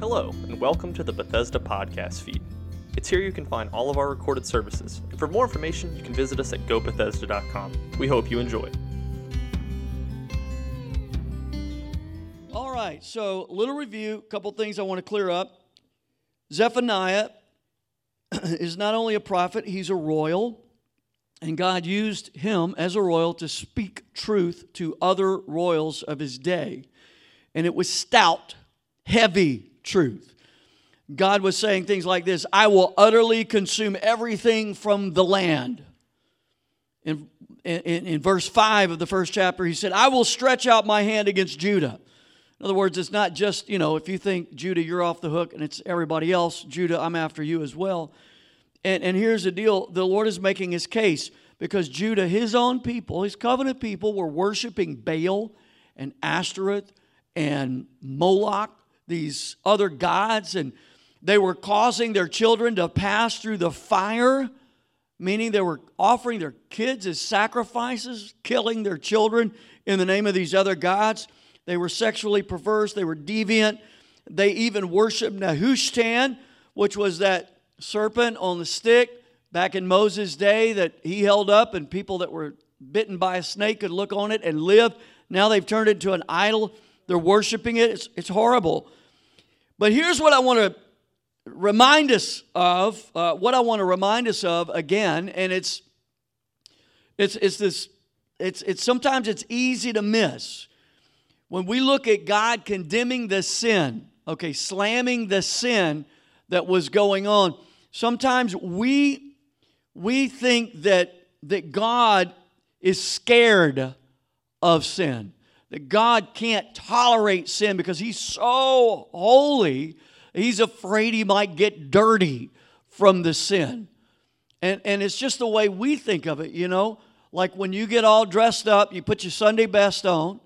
Hello, and welcome to the Bethesda podcast feed. It's here you can find all of our recorded services, and for more information, you can visit us at gobethesda.com. We hope you enjoy. All right, so little review, a couple things I want to clear up. Zephaniah is not only a prophet, he's a royal, and God used him as a royal to speak truth to other royals of his day. And it was stout, heavy truth. God was saying things like this I will utterly consume everything from the land. In, in, in, verse 5 of the first chapter, he said, I will stretch out my hand against Judah. In other words, it's not just, you know, if you think Judah, you're off the hook and it's everybody else, Judah, I'm after you as well. And, and here's the deal the Lord is making his case because Judah, his own people, his covenant people, were worshiping Baal and Ashtoreth and Moloch, these other gods, and they were causing their children to pass through the fire, meaning they were offering their kids as sacrifices, killing their children in the name of these other gods. They were sexually perverse, they were deviant. They even worshiped Nehushtan, which was that serpent on the stick back in Moses' day that he held up, and people that were bitten by a snake could look on it and live. Now they've turned it into an idol. They're worshiping it. It's, it's horrible. But here's what I want to remind us of, uh, what I want to remind us of again, and it's it's it's this it's it's sometimes it's easy to miss. When we look at God condemning the sin, okay, slamming the sin that was going on, sometimes we we think that that God is scared of sin. That God can't tolerate sin because he's so holy, he's afraid he might get dirty from the sin. And and it's just the way we think of it, you know? Like when you get all dressed up, you put your Sunday best on.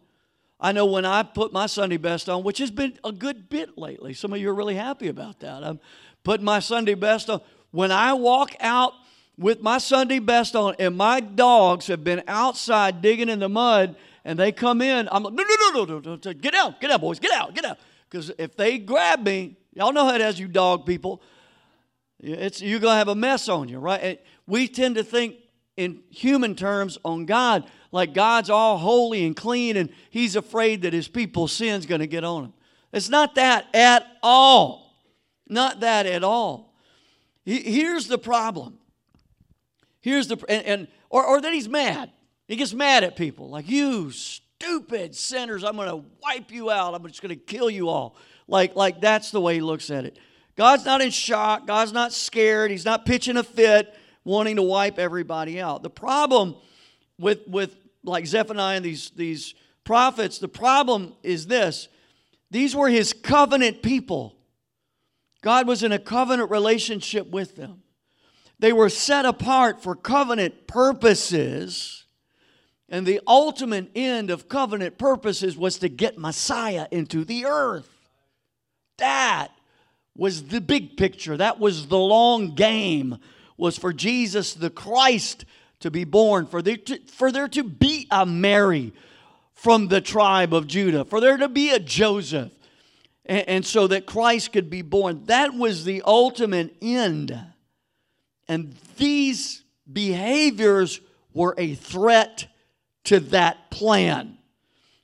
I know when I put my Sunday best on, which has been a good bit lately. Some of you are really happy about that. I'm putting my Sunday best on. When I walk out with my Sunday best on and my dogs have been outside digging in the mud and they come in, I'm like, no, no, no, no, no, get out, get out, boys, get out, get out. Because if they grab me, y'all know how it is, you dog people. It's, you're going to have a mess on you, right? And we tend to think in human terms on God, like God's all holy and clean and he's afraid that his people's sin's going to get on him. It's not that at all. Not that at all. Here's the problem. Here's the and, and or, or that he's mad. He gets mad at people like you stupid sinners. I'm going to wipe you out. I'm just going to kill you all. Like like that's the way he looks at it. God's not in shock. God's not scared. He's not pitching a fit, wanting to wipe everybody out. The problem with with like Zephaniah and these these prophets, the problem is this: these were his covenant people. God was in a covenant relationship with them. They were set apart for covenant purposes. And the ultimate end of covenant purposes was to get Messiah into the earth. That was the big picture. That was the long game, was for Jesus the Christ to be born, for there to, for there to be a Mary from the tribe of Judah, for there to be a Joseph, and, and so that Christ could be born. That was the ultimate end. And these behaviors were a threat to that plan.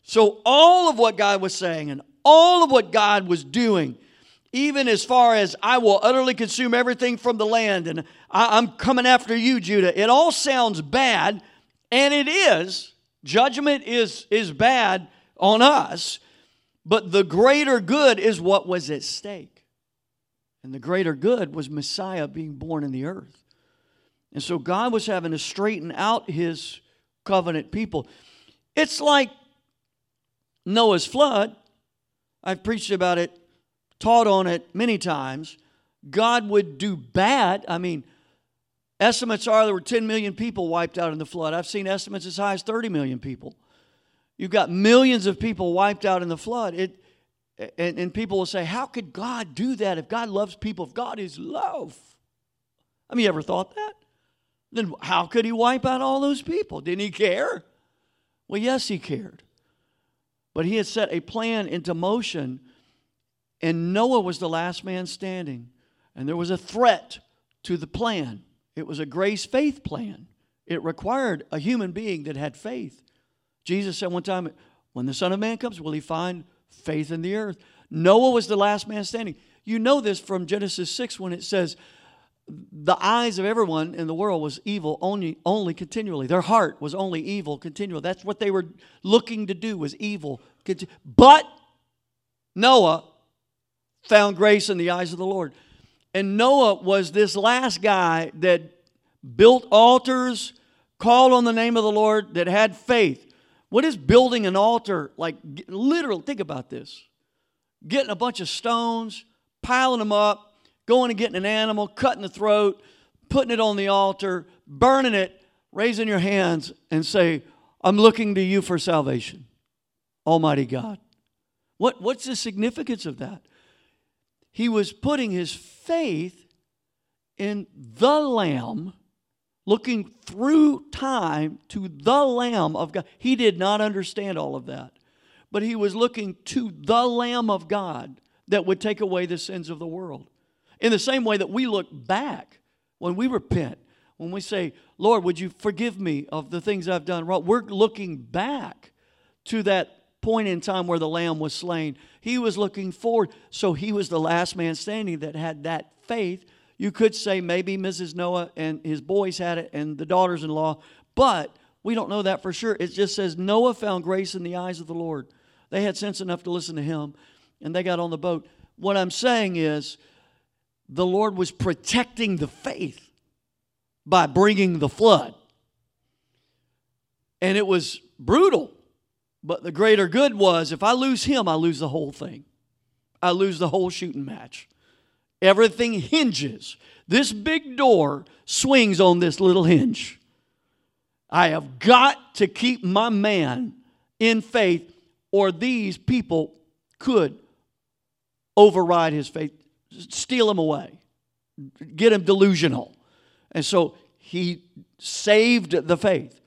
So, all of what God was saying and all of what God was doing, even as far as I will utterly consume everything from the land and I, am coming after you, Judah, it all sounds bad, and it is. Judgment is, is bad on us. But the greater good is what was at stake. And the greater good was Messiah being born in the earth. And so God was having to straighten out his covenant people. It's like Noah's flood. I've preached about it, taught on it many times. God would do bad. I mean, estimates are there were 10 million people wiped out in the flood. I've seen estimates as high as 30 million people. You've got millions of people wiped out in the flood. It, and, and people will say, How could God do that if God loves people, if God is love? Mean, you ever thought that? Then how could he wipe out all those people? Didn't he care? Well, yes, he cared. But he had set a plan into motion And Noah was the last man standing. And there was a threat to the plan. It was a grace faith plan. It required a human being that had faith. Jesus said one time, When the Son of Man comes, will he find faith in the earth? Noah was the last man standing. You know this from Genesis 6 when it says, the eyes of everyone in the world was evil only only continually. Their heart was only evil continually. That's what they were looking to do was evil but noah found grace in the eyes of the lord. And noah was this last guy that built altars called on the name of the lord that had faith. What is building an altar? Like literally think about this. Getting a bunch of stones piling them up going and getting an animal, cutting the throat, putting it on the altar, burning it, raising your hands and say, I'm looking to you for salvation, Almighty God. What, what's the significance of that? He was putting his faith in the Lamb, looking through time to the Lamb of God. He did not understand all of that, but he was looking to the Lamb of God that would take away the sins of the world. In the same way that we look back when we repent, when we say, Lord, would you forgive me of the things I've done wrong? We're looking back to that point in time where the lamb was slain. He was looking forward. So he was the last man standing that had that faith. You could say maybe Mrs. Noah and his boys had it and the daughters in law, but we don't know that for sure. It just says Noah found grace in the eyes of the Lord. They had sense enough to listen to him and they got on the boat. What I'm saying is, the Lord was protecting the faith by bringing the flood. And it was brutal. But the greater good was if I lose him, I lose the whole thing. I lose the whole shooting match. Everything hinges. This big door swings on this little hinge. I have got to keep my man in faith, or these people could override his faith steal him away, get him delusional. And so he saved the faith.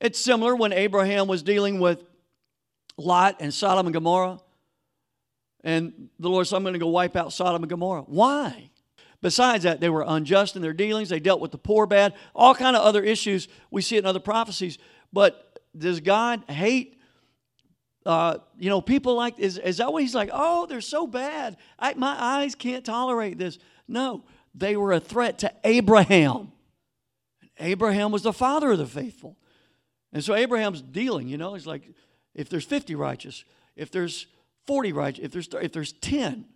It's similar when Abraham was dealing with Lot and Sodom and Gomorrah. And the Lord said, I'm going to go wipe out Sodom and Gomorrah. Why? Besides that, they were unjust in their dealings. They dealt with the poor bad, all kind of other issues. We see in other prophecies. But does God hate uh, you know, people like, is, is that what he's like? Oh, they're so bad. I, my eyes can't tolerate this. No, they were a threat to Abraham. And Abraham was the father of the faithful. And so Abraham's dealing, you know, he's like, if there's 50 righteous, if there's 40 righteous, if there's, if there's 10.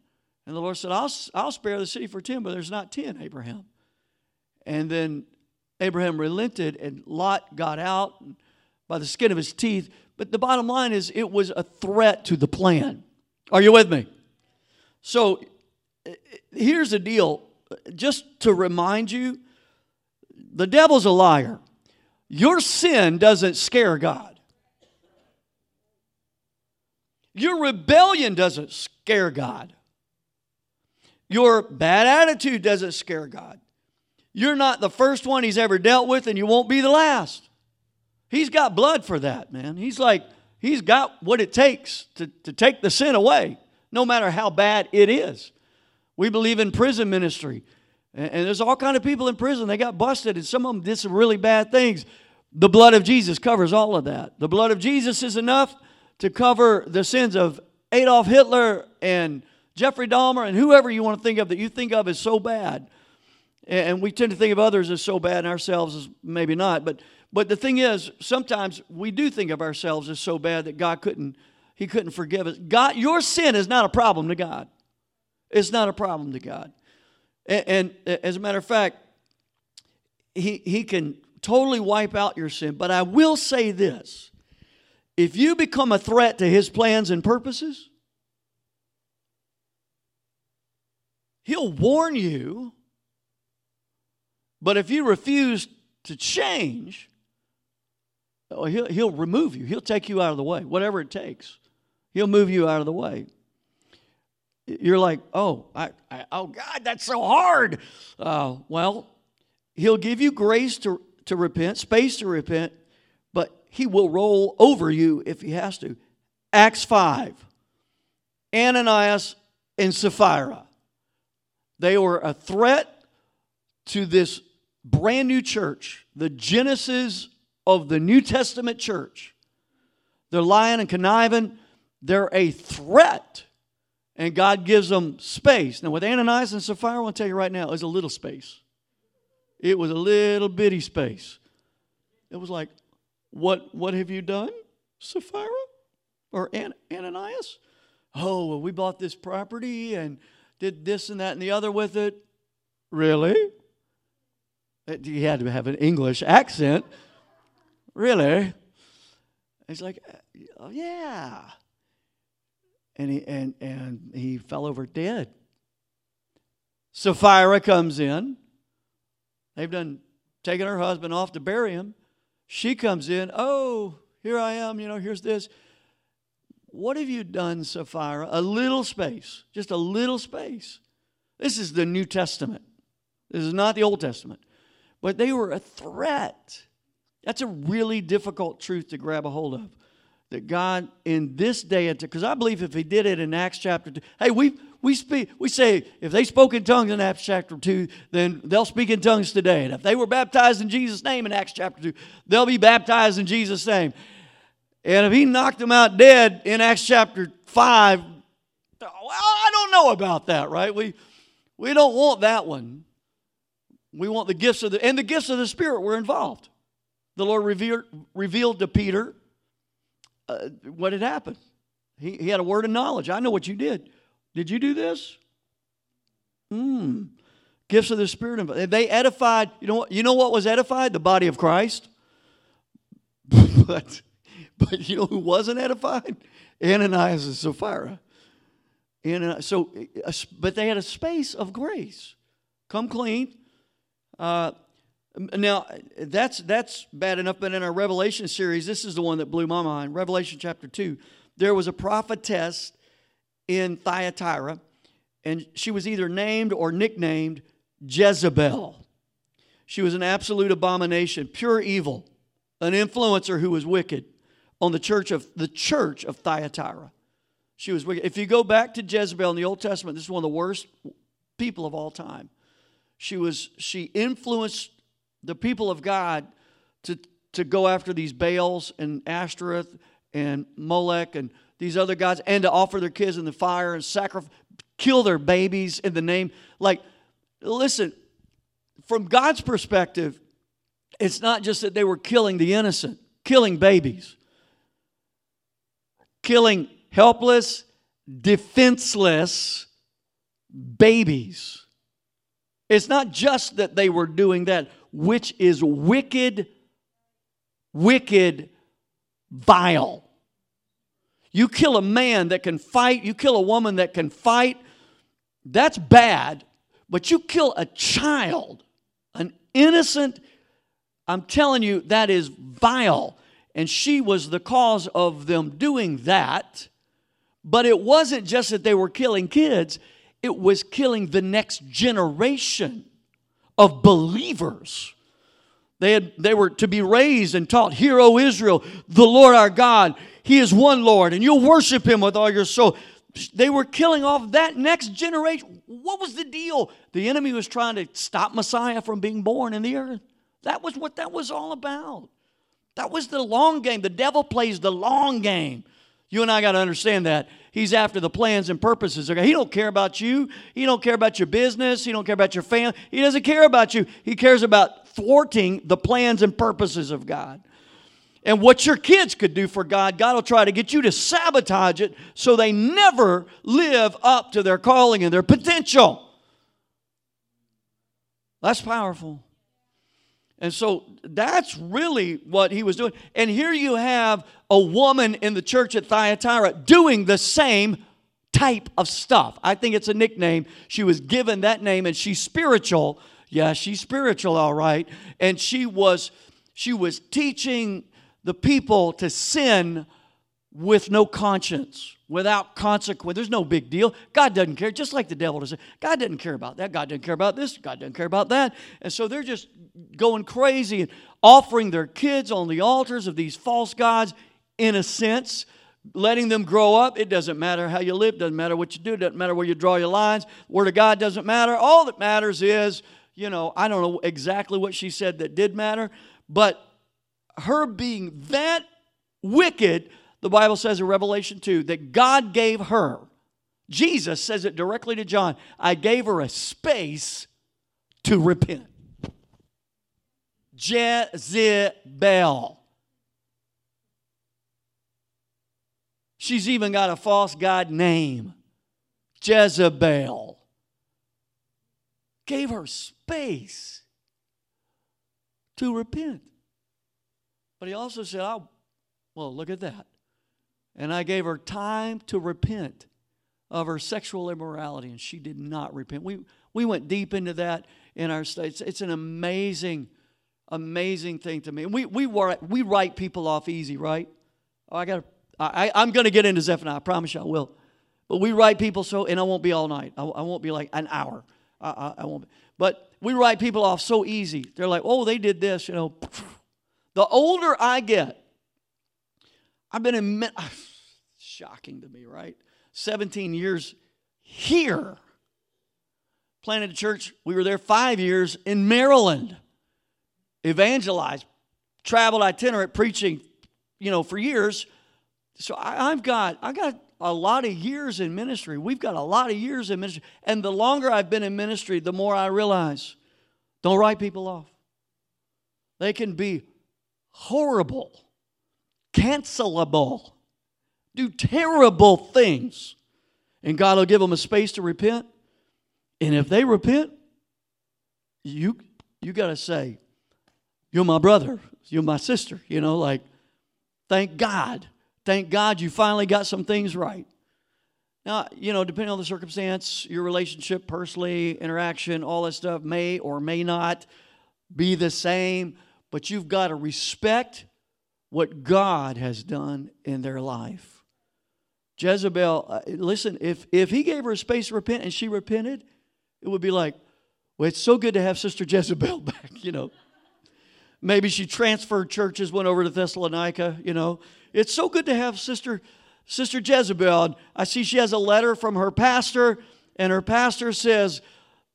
And the Lord said, I'll, I'll spare the city for 10, but there's not 10, Abraham. And then Abraham relented, and Lot got out by the skin of his teeth. But the bottom line is, it was a threat to the plan. Are you with me? So uh, here's the deal just to remind you the devil's a liar. Your sin doesn't scare God. Your rebellion doesn't scare God. Your bad attitude doesn't scare God. You're not the first one he's ever dealt with, and you won't be the last. He's got blood for that, man. He's like, he's got what it takes to, to take the sin away, no matter how bad it is. We believe in prison ministry. And, there's all kind of people in prison. They got busted, and some of them did some really bad things. The blood of Jesus covers all of that. The blood of Jesus is enough to cover the sins of Adolf Hitler and Jeffrey Dahmer and whoever you want to think of that you think of as so bad. And we tend to think of others as so bad and ourselves as maybe not. But but the thing is, sometimes we do think of ourselves as so bad that God couldn't, He couldn't forgive us. God, your sin is not a problem to God. It's not a problem to God. And, and as a matter of fact, he, he can totally wipe out your sin. But I will say this if you become a threat to His plans and purposes, He'll warn you. But if you refuse to change, he'll, he'll remove you. He'll take you out of the way, whatever it takes. He'll move you out of the way. You're like, oh, I, I oh God, that's so hard. Uh, well, he'll give you grace to, to repent, space to repent, but he will roll over you if he has to. Acts 5. Ananias and Sapphira. They were a threat to this brand new church, the genesis of the New Testament church. They're lying and conniving. They're a threat. And God gives them space. Now, with Ananias and Sapphira, I want to tell you right now, it was a little space. It was a little bitty space. It was like, what, what have you done, Sapphira? Or An- Ananias? Oh, well, we bought this property and did this and that and the other with it. Really? He had to have an English accent. Really? He's like, oh, yeah. And he, and, and he fell over dead. Sapphira comes in. They've done taken her husband off to bury him. She comes in. Oh, here I am. You know, here's this. What have you done, Sapphira? A little space, just a little space. This is the New Testament. This is not the Old Testament. But they were a threat. That's a really difficult truth to grab a hold of. That God in this day, and because I believe if He did it in Acts chapter 2, hey, we, we, speak, we say if they spoke in tongues in Acts chapter 2, then they'll speak in tongues today. And if they were baptized in Jesus' name in Acts chapter 2, they'll be baptized in Jesus' name. And if He knocked them out dead in Acts chapter 5, well, I don't know about that, right? We, we don't want that one. We want the gifts of the, and the gifts of the Spirit were involved. The Lord revealed, revealed to Peter uh, what had happened. He, he had a word of knowledge. I know what you did. Did you do this? Hmm. Gifts of the Spirit. They edified, you know what, you know what was edified? The body of Christ. but, but you know who wasn't edified? Ananias and Sapphira. And so, but they had a space of grace. Come clean. Uh, now, that's, that's bad enough, but in our Revelation series, this is the one that blew my mind. Revelation chapter 2. There was a prophetess in Thyatira, and she was either named or nicknamed Jezebel. She was an absolute abomination, pure evil, an influencer who was wicked on the church of the church of Thyatira. She was wicked. If you go back to Jezebel in the Old Testament, this is one of the worst people of all time. She was she influenced the people of God to, to go after these Baals and Ashtoreth and Molech and these other gods and to offer their kids in the fire and sacrifice, kill their babies in the name. Like, listen, from God's perspective, it's not just that they were killing the innocent, killing babies, killing helpless, defenseless babies. It's not just that they were doing that which is wicked, wicked, vile. You kill a man that can fight, you kill a woman that can fight, that's bad. But you kill a child, an innocent, I'm telling you, that is vile. And she was the cause of them doing that. But it wasn't just that they were killing kids, it was killing the next generation of believers. They, had, they were to be raised and taught, Hear, O Israel, the Lord our God, He is one Lord, and you'll worship Him with all your soul. They were killing off that next generation. What was the deal? The enemy was trying to stop Messiah from being born in the earth. That was what that was all about. That was the long game. The devil plays the long game. You and I got to understand that. He's after the plans and purposes. He don't care about you. He don't care about your business. He don't care about your family. He doesn't care about you. He cares about thwarting the plans and purposes of God. And what your kids could do for God, God will try to get you to sabotage it so they never live up to their calling and their potential. That's powerful. And so that's really what he was doing. And here you have a woman in the church at Thyatira doing the same type of stuff. I think it's a nickname. She was given that name and she's spiritual. Yeah, she's spiritual all right. And she was she was teaching the people to sin with no conscience, without consequence. There's no big deal. God doesn't care, just like the devil does. God doesn't care about that. God doesn't care about this. God doesn't care about that. And so they're just going crazy and offering their kids on the altars of these false gods, in a sense, letting them grow up. It doesn't matter how you live, doesn't matter what you do, doesn't matter where you draw your lines. Word of God doesn't matter. All that matters is, you know, I don't know exactly what she said that did matter, but her being that wicked, the Bible says in Revelation 2 that God gave her, Jesus says it directly to John, I gave her a space to repent. Jezebel. She's even got a false God name Jezebel. Gave her space to repent. But he also said, I'll, well, look at that. And I gave her time to repent of her sexual immorality, and she did not repent. We, we went deep into that in our states. It's an amazing, amazing thing to me. We, we, we write people off easy, right? Oh, I got I, I'm going to get into Zephaniah. I promise you I will. But we write people so, and I won't be all night. I, I won't be like an hour. I, I, I won't be. But we write people off so easy. They're like, oh, they did this, you know. The older I get, I've been in, shocking to me, right? 17 years here. Planted a church. We were there five years in Maryland. Evangelized, traveled itinerant, preaching, you know, for years. So I, have got I got a lot of years in ministry. We've got a lot of years in ministry. And the longer I've been in ministry, the more I realize don't write people off. They can be horrible, cancelable, do terrible things. And God will give them a space to repent. And if they repent, you you got to say, You're my brother, you're my sister, you know, like, thank God. Thank God you finally got some things right. Now, you know, depending on the circumstance, your relationship, personally, interaction, all that stuff may or may not be the same, but you've got to respect what God has done in their life. Jezebel, uh, listen, if, if he gave her a space to repent and she repented, it would be like, well, it's so good to have Sister Jezebel back, you know. Maybe she transferred churches, went over to Thessalonica, you know. It's so good to have Sister, Sister Jezebel. I see she has a letter from her pastor, and her pastor says,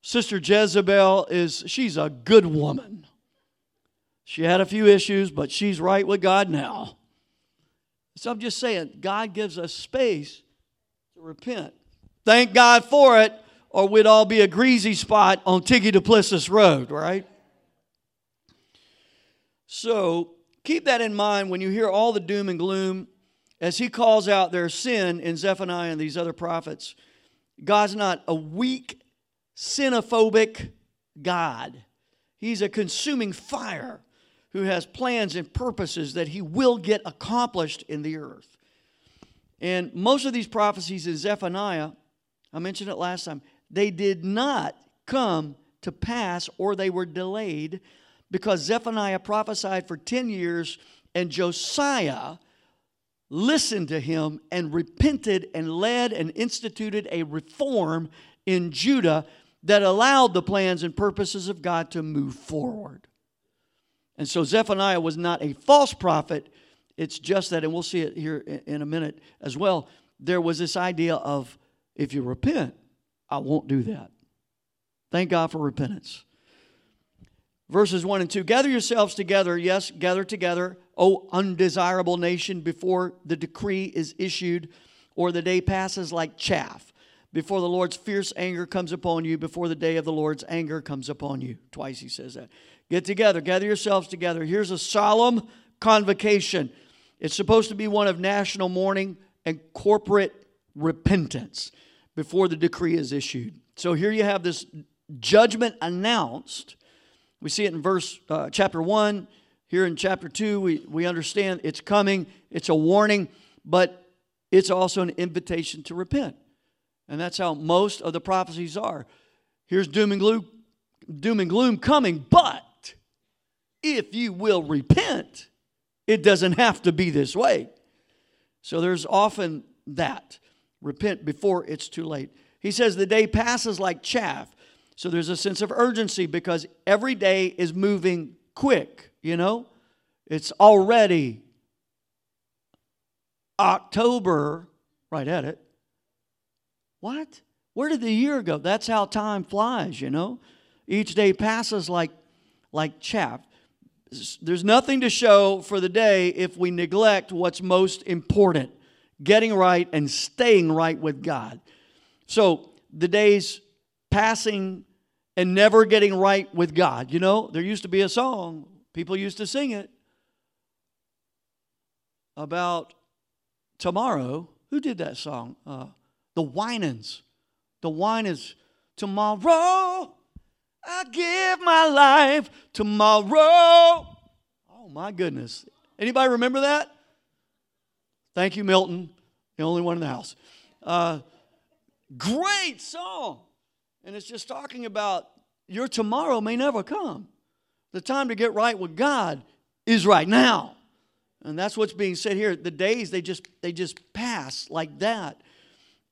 Sister Jezebel is, she's a good woman. She had a few issues, but she's right with God now. So I'm just saying, God gives us space to repent. Thank God for it, or we'd all be a greasy spot on Tiggy Duplessis Road, right? So keep that in mind when you hear all the doom and gloom as he calls out their sin in Zephaniah and these other prophets. God's not a weak, sinophobic God. He's a consuming fire who has plans and purposes that he will get accomplished in the earth. And most of these prophecies in Zephaniah, I mentioned it last time, they did not come to pass or they were delayed because Zephaniah prophesied for 10 years and Josiah listened to him and repented and led and instituted a reform in Judah that allowed the plans and purposes of God to move forward. And so Zephaniah was not a false prophet. It's just that, and we'll see it here in a minute as well. There was this idea of if you repent, I won't do that. Thank God for repentance verses 1 and 2 Gather yourselves together, yes, gather together, O undesirable nation, before the decree is issued, or the day passes like chaff, before the Lord's fierce anger comes upon you, before the day of the Lord's anger comes upon you. Twice he says that. Get together, gather yourselves together. Here's a solemn convocation. It's supposed to be one of national mourning and corporate repentance before the decree is issued. So here you have this judgment announced we see it in verse uh, chapter 1. Here in chapter 2, we, we understand it's coming, it's a warning, but it's also an invitation to repent. And that's how most of the prophecies are. Here's doom and gloom, doom and gloom coming, but if you will repent, it doesn't have to be this way. So there's often that. Repent before it's too late. He says the day passes like chaff. So there's a sense of urgency because every day is moving quick, you know? It's already October, right at it. What? Where did the year go? That's how time flies, you know? Each day passes like, like chaff. There's nothing to show for the day if we neglect what's most important getting right and staying right with God. So the days passing and never getting right with God. You know, there used to be a song, people used to sing it about tomorrow. Who did that song? Uh, the Winans. The Winans. Tomorrow, I give my life. Tomorrow. Oh my goodness. Anybody remember that? Thank you, Milton, the only one in the house. Uh, great song. And it's just talking about your tomorrow may never come. The time to get right with God is right now. And that's what's being said here. The days they just they just pass like that.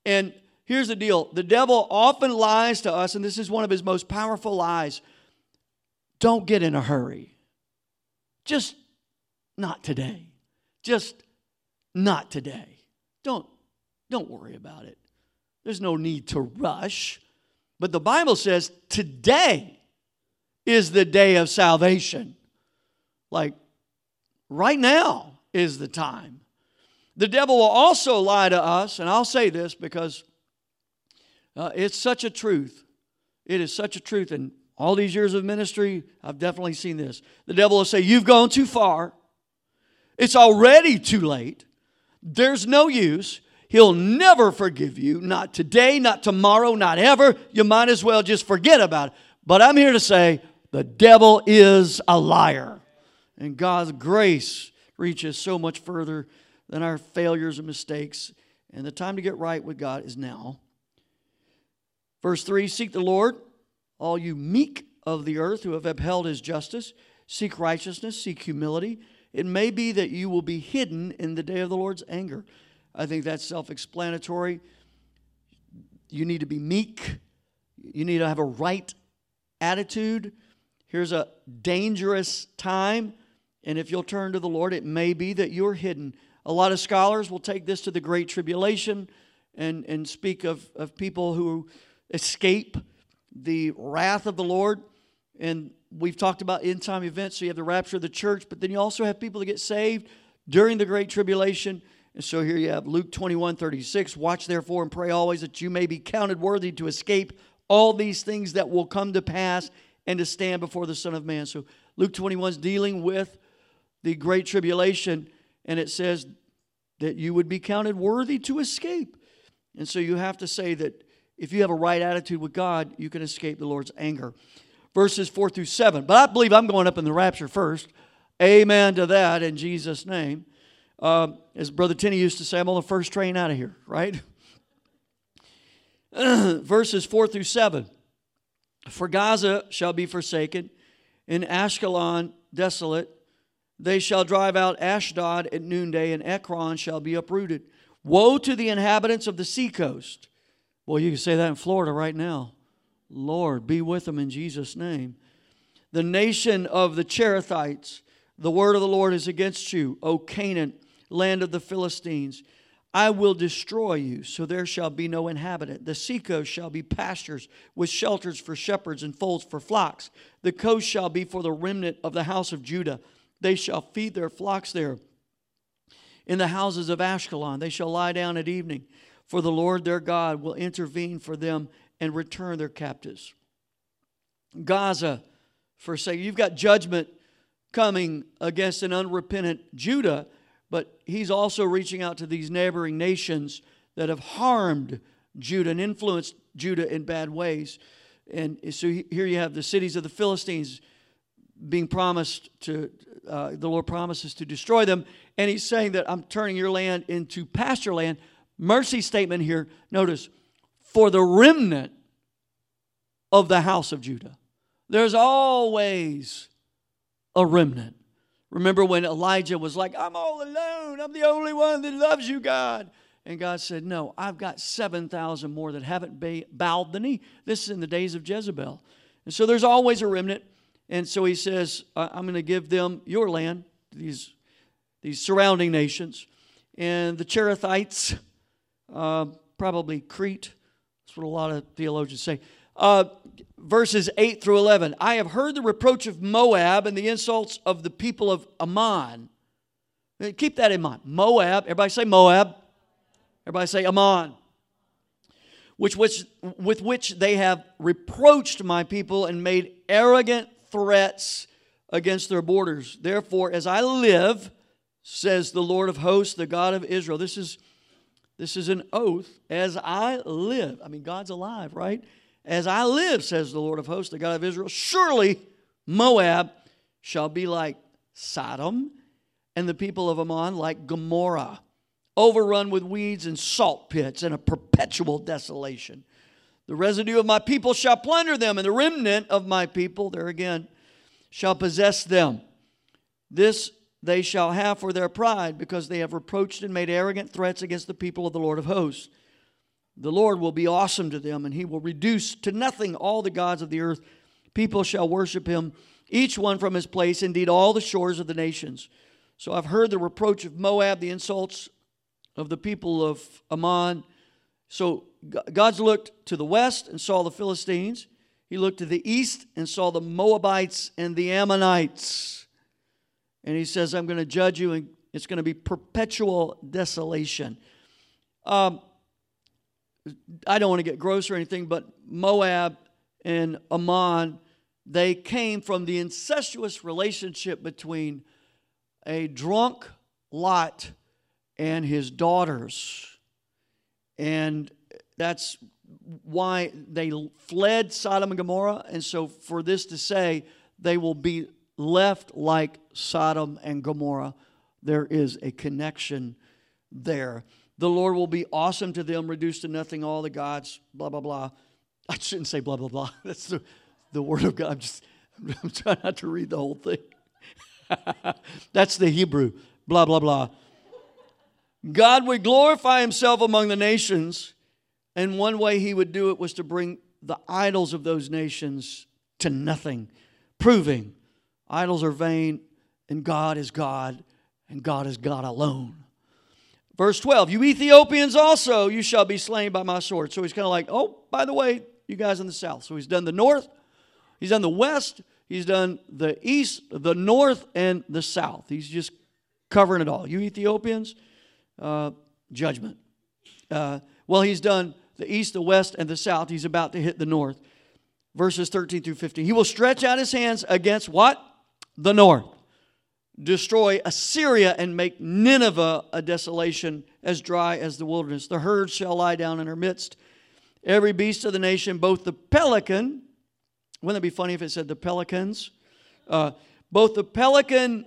And here's the deal. The devil often lies to us and this is one of his most powerful lies. Don't get in a hurry. Just not today. Just not today. Don't, don't worry about it. There's no need to rush. But the Bible says today is the day of salvation. Like right now is the time. The devil will also lie to us, and I'll say this because uh, it's such a truth. It is such a truth. And all these years of ministry, I've definitely seen this. The devil will say, You've gone too far. It's already too late. There's no use. He'll never forgive you. Not today, not tomorrow, not ever. You might as well just forget about it. But I'm here to say the devil is a liar. And God's grace reaches so much further than our failures and mistakes. And the time to get right with God is now. Verse 3 Seek the Lord, all you meek of the earth who have upheld his justice. Seek righteousness, seek humility it may be that you will be hidden in the day of the Lord's anger. I think that's self explanatory. You need to be meek, you need to have a right attitude. Here's a dangerous time, and if you'll turn to the Lord, it may be that you're hidden. A lot of scholars will take this to the Great Tribulation and, and speak of, of people who escape the wrath of the Lord. And we've talked about end time events. So you have the rapture of the church, but then you also have people that get saved during the Great Tribulation. And so here you have Luke 21 36. Watch therefore and pray always that you may be counted worthy to escape all these things that will come to pass and to stand before the Son of Man. So Luke 21 is dealing with the Great Tribulation, and it says that you would be counted worthy to escape. And so you have to say that if you have a right attitude with God, you can escape the Lord's anger verses 4 through 7. But I believe I'm going up in the rapture first. Amen to that in Jesus' name. Um, as Brother Tenney used to say, I'm on the first train out of here, right? verses 4 through 7. For Gaza shall be forsaken, and Ashkelon desolate. They shall drive out Ashdod at noonday, and Ekron shall be uprooted. Woe to the inhabitants of the seacoast. Well, you can say that in Florida right now. Lord, be with them in Jesus' name. The nation of the Cherethites, the word of the Lord is against you, O Canaan, land of the Philistines. I will destroy you, so there shall be no inhabitant. The seacoast shall be pastures with shelters for shepherds and folds for flocks. The coast shall be for the remnant of the house of Judah. They shall feed their flocks there. In the houses of Ashkelon, they shall lie down at evening, for the Lord their God will intervene for them and return their captives. Gaza, for say you've got judgment coming against an unrepentant Judah, but he's also reaching out to these neighboring nations that have harmed Judah and influenced Judah in bad ways. And so here you have the cities of the Philistines being promised to, uh, the Lord promises to destroy them. And he's saying that I'm turning your land into pasture land. Mercy statement here. Notice, for the remnant of the house of Judah. There's always a remnant. Remember when Elijah was like, I'm all alone. I'm the only one that loves you, God. And God said, No, I've got 7,000 more that haven't bowed the knee. This is in the days of Jezebel. And so there's always a remnant. And so he says, I'm going to give them your land, these, these surrounding nations. and the Cherethites, uh, probably Crete. That's what a lot of theologians say. Uh, verses 8 through 11. I have heard the reproach of Moab and the insults of the people of Ammon. Keep that in mind. Moab, everybody say Moab. Everybody say Ammon. Which, which, with which they have reproached my people and made arrogant threats against their borders. Therefore, as I live, says the Lord of hosts, the God of Israel. This is, this is an oath. As I live. I mean, God's alive, right? As I live, says the Lord of hosts, the God of Israel, surely Moab shall be like Sodom, and the people of Ammon like Gomorrah, overrun with weeds and salt pits and a perpetual desolation. The residue of my people shall plunder them, and the remnant of my people, there again, shall possess them. This they shall have for their pride, because they have reproached and made arrogant threats against the people of the Lord of hosts. The Lord will be awesome to them, and he will reduce to nothing all the gods of the earth. People shall worship him, each one from his place, indeed, all the shores of the nations. So I've heard the reproach of Moab, the insults of the people of Ammon. So God's looked to the west and saw the Philistines. He looked to the east and saw the Moabites and the Ammonites. And he says, I'm going to judge you, and it's going to be perpetual desolation. Um, I don't want to get gross or anything, but Moab and Ammon, they came from the incestuous relationship between a drunk Lot and his daughters. And that's why they fled Sodom and Gomorrah. And so, for this to say, they will be left like Sodom and Gomorrah, there is a connection there. The Lord will be awesome to them, reduced to nothing all the gods, blah, blah, blah. I shouldn't say blah, blah, blah. That's the, the word of God. I'm just I'm trying not to read the whole thing. That's the Hebrew, blah, blah, blah. God would glorify himself among the nations, and one way he would do it was to bring the idols of those nations to nothing, proving idols are vain, and God is God, and God is God alone. Verse 12, you Ethiopians also, you shall be slain by my sword. So he's kind of like, oh, by the way, you guys in the south. So he's done the north, he's done the west, he's done the east, the north, and the south. He's just covering it all. You Ethiopians, uh, judgment. Uh, well, he's done the east, the west, and the south. He's about to hit the north. Verses 13 through 15. He will stretch out his hands against what? The north destroy Assyria and make Nineveh a desolation as dry as the wilderness. The herds shall lie down in her midst. Every beast of the nation, both the pelican, wouldn't it be funny if it said the pelicans? Uh, both the pelican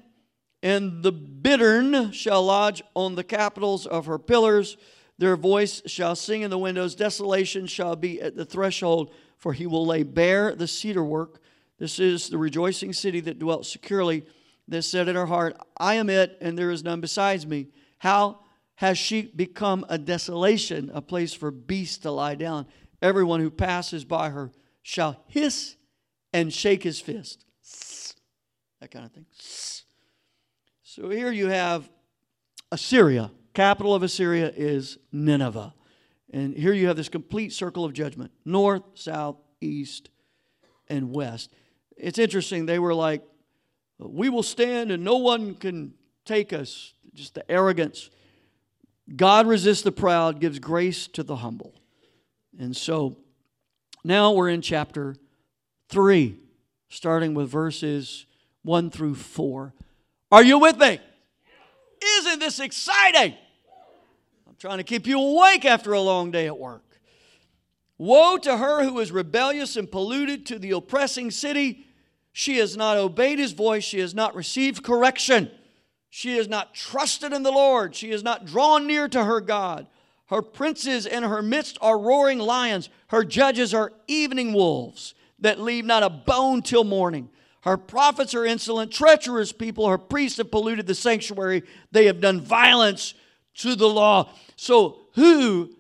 and the bittern shall lodge on the capitals of her pillars. Their voice shall sing in the windows. Desolation shall be at the threshold, for he will lay bare the cedar work. This is the rejoicing city that dwelt securely that said in her heart, I am it, and there is none besides me. How has she become a desolation, a place for beasts to lie down? Everyone who passes by her shall hiss and shake his fist. That kind of thing. So here you have Assyria. Capital of Assyria is Nineveh. And here you have this complete circle of judgment north, south, east, and west. It's interesting. They were like we will stand and no one can take us. Just the arrogance. God resists the proud, gives grace to the humble. And so now we're in chapter 3, starting with verses 1 through 4. Are you with me? Isn't this exciting? I'm trying to keep you awake after a long day at work. Woe to her who is rebellious and polluted, to the oppressing city she has not obeyed his voice. She has not received correction. She has not trusted in the Lord. She has not drawn near to her God. Her princes in her midst are roaring lions. Her judges are evening wolves that leave not a bone till morning. Her prophets are insolent, treacherous people. Her priests have polluted the sanctuary. They have done violence to the law. So, who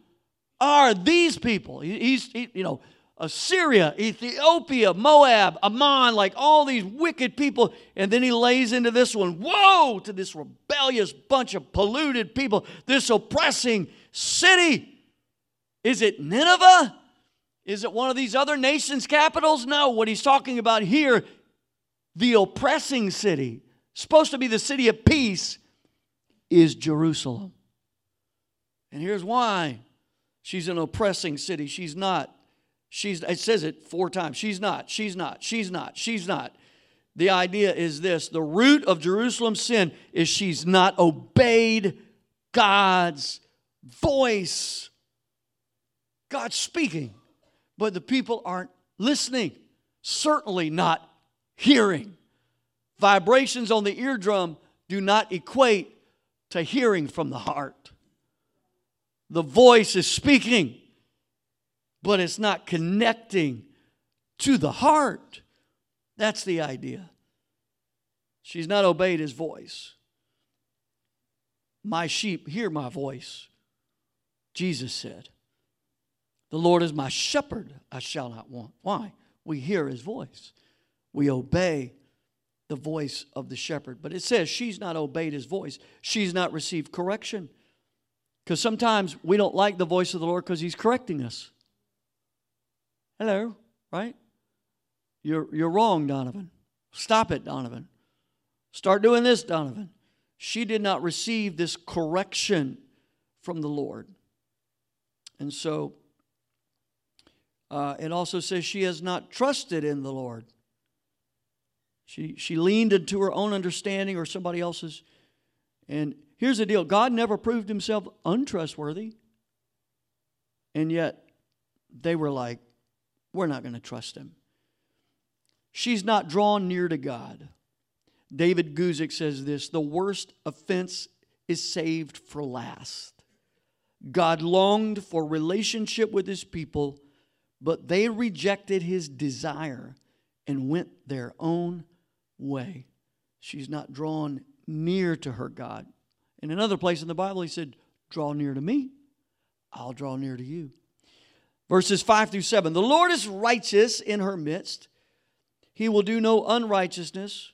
are these people? He's, he, you know, Assyria, Ethiopia, Moab, Ammon, like all these wicked people. And then he lays into this one woe to this rebellious bunch of polluted people, this oppressing city. Is it Nineveh? Is it one of these other nations' capitals? No, what he's talking about here, the oppressing city, supposed to be the city of peace, is Jerusalem. And here's why she's an oppressing city. She's not. She's it says it four times. She's not. She's not. She's not. She's not. The idea is this the root of Jerusalem's sin is she's not obeyed God's voice. God's speaking but the people aren't listening, certainly not hearing. Vibrations on the eardrum do not equate to hearing from the heart. The voice is speaking, but it's not connecting to the heart. That's the idea. She's not obeyed his voice. My sheep hear my voice, Jesus said. The Lord is my shepherd, I shall not want. Why? We hear his voice, we obey the voice of the shepherd. But it says she's not obeyed his voice, she's not received correction. Because sometimes we don't like the voice of the Lord because he's correcting us. Hello, right? You're, you're wrong, Donovan. Stop it, Donovan. Start doing this, Donovan. She did not receive this correction from the Lord. And so uh, it also says she has not trusted in the Lord. She, she leaned into her own understanding or somebody else's. And here's the deal God never proved himself untrustworthy. And yet they were like, we're not going to trust him. She's not drawn near to God. David Guzik says this the worst offense is saved for last. God longed for relationship with his people but they rejected his desire and went their own way. She's not drawn near to her God. In another place in the Bible, he said, Draw near to me, I'll draw near to you. Verses 5 through 7 The Lord is righteous in her midst, he will do no unrighteousness.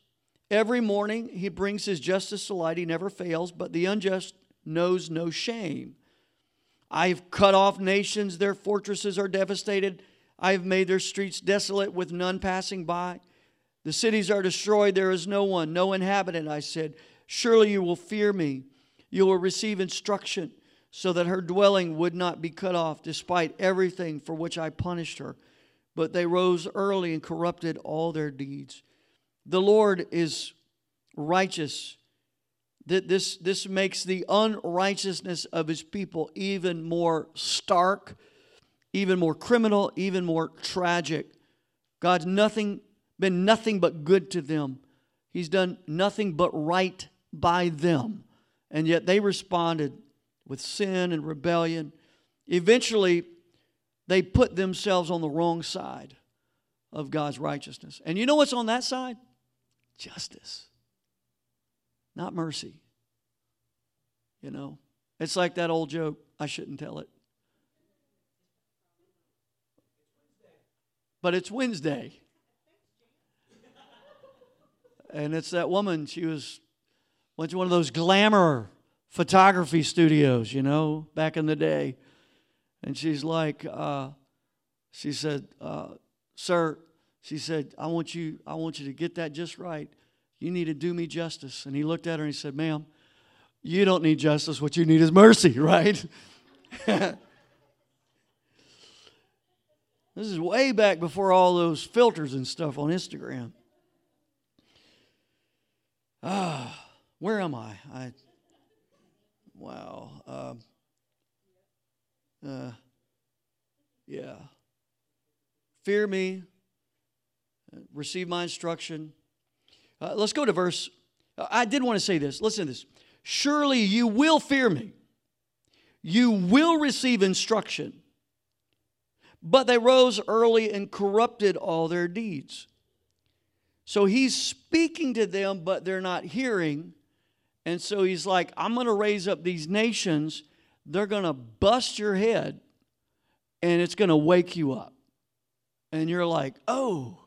Every morning he brings his justice to light, he never fails, but the unjust knows no shame. I've cut off nations, their fortresses are devastated. I have made their streets desolate with none passing by. The cities are destroyed, there is no one, no inhabitant. I said, Surely you will fear me. You will receive instruction so that her dwelling would not be cut off, despite everything for which I punished her. But they rose early and corrupted all their deeds. The Lord is righteous that this, this makes the unrighteousness of his people even more stark, even more criminal, even more tragic. God's nothing been nothing but good to them. He's done nothing but right by them. And yet they responded with sin and rebellion. Eventually, they put themselves on the wrong side of God's righteousness. And you know what's on that side? Justice not mercy. You know, it's like that old joke. I shouldn't tell it. But it's Wednesday. And it's that woman, she was went to one of those glamour photography studios, you know, back in the day. And she's like, uh, she said, uh, sir, she said, I want you, I want you to get that just right. You need to do me justice. And he looked at her and he said, Ma'am, you don't need justice. What you need is mercy, right? this is way back before all those filters and stuff on Instagram. Ah, where am I? I wow. Uh, uh, yeah. Fear me. Receive my instruction. Uh, let's go to verse. Uh, I did want to say this. Listen to this. Surely you will fear me. You will receive instruction. But they rose early and corrupted all their deeds. So he's speaking to them, but they're not hearing. And so he's like, I'm going to raise up these nations. They're going to bust your head, and it's going to wake you up. And you're like, oh,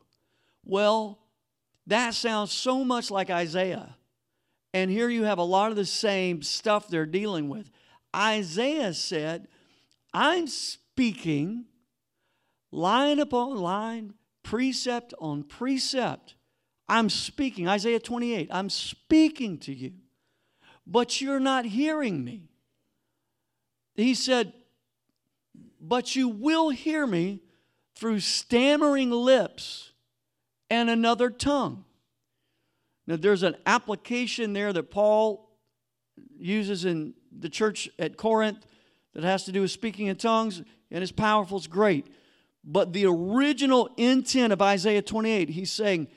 well, that sounds so much like Isaiah. And here you have a lot of the same stuff they're dealing with. Isaiah said, I'm speaking line upon line, precept on precept. I'm speaking, Isaiah 28, I'm speaking to you, but you're not hearing me. He said, But you will hear me through stammering lips and another tongue. Now, there's an application there that Paul uses in the church at Corinth that has to do with speaking in tongues, and it's powerful, it's great. But the original intent of Isaiah 28, he's saying,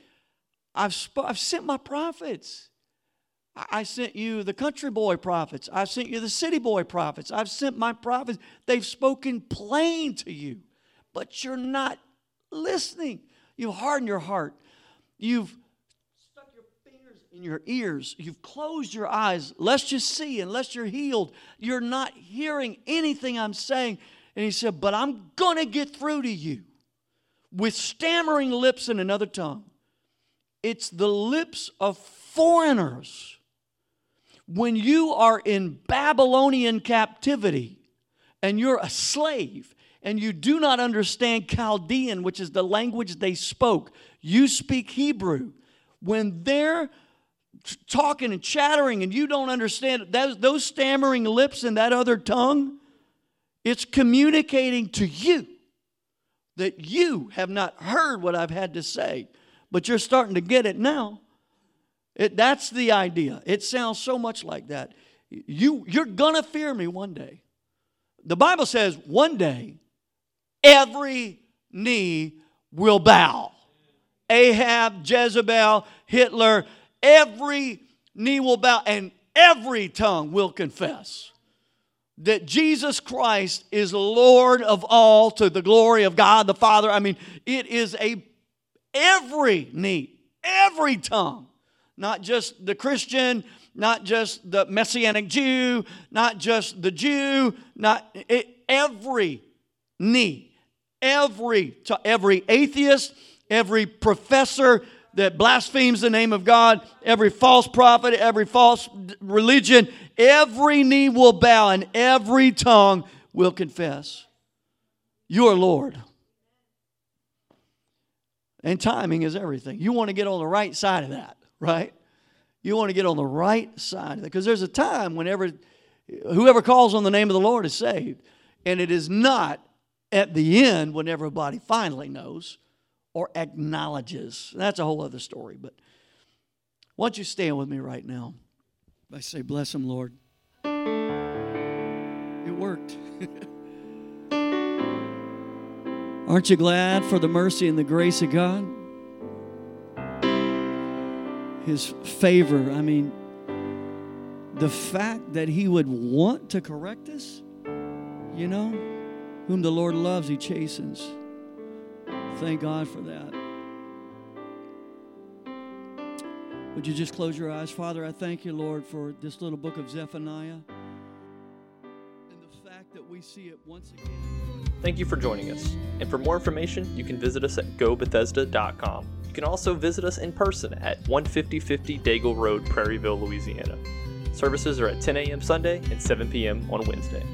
I've, sp- I've sent my prophets. I-, I sent you the country boy prophets. I've sent you the city boy prophets. I've sent my prophets. They've spoken plain to you, but you're not listening. You've hardened your heart. You've stuck your fingers in your ears. You've closed your eyes, lest you see, unless you're healed. You're not hearing anything I'm saying. And he said, But I'm going to get through to you with stammering lips and another tongue. It's the lips of foreigners. When you are in Babylonian captivity and you're a slave and you do not understand Chaldean, which is the language they spoke, you speak Hebrew. When they're talking and chattering and you don't understand those, those stammering lips and that other tongue, it's communicating to you that you have not heard what I've had to say, but you're starting to get it now. It, that's the idea. It sounds so much like that. You, you're going to fear me one day. The Bible says one day every knee will bow. Ahab, Jezebel, Hitler, every knee will bow and every tongue will confess that Jesus Christ is Lord of all to the glory of God the Father. I mean, it is a every knee, every tongue, not just the Christian, not just the messianic Jew, not just the Jew, not it, every knee, every to every atheist, every professor that blasphemes the name of God, every false prophet, every false religion, every knee will bow and every tongue will confess. You are Lord. And timing is everything. You want to get on the right side of that, right? You want to get on the right side of that. Because there's a time whenever whoever calls on the name of the Lord is saved. And it is not at the end when everybody finally knows or acknowledges. That's a whole other story. But why don't you stand with me right now? I say, Bless him, Lord. It worked. Aren't you glad for the mercy and the grace of God? His favor. I mean, the fact that He would want to correct us, you know, whom the Lord loves, He chastens. Thank God for that. Would you just close your eyes? Father, I thank you, Lord, for this little book of Zephaniah and the fact that we see it once again. Thank you for joining us. And for more information, you can visit us at gobethesda.com. You can also visit us in person at 15050 Daigle Road, Prairieville, Louisiana. Services are at 10 a.m. Sunday and 7 p.m. on Wednesday.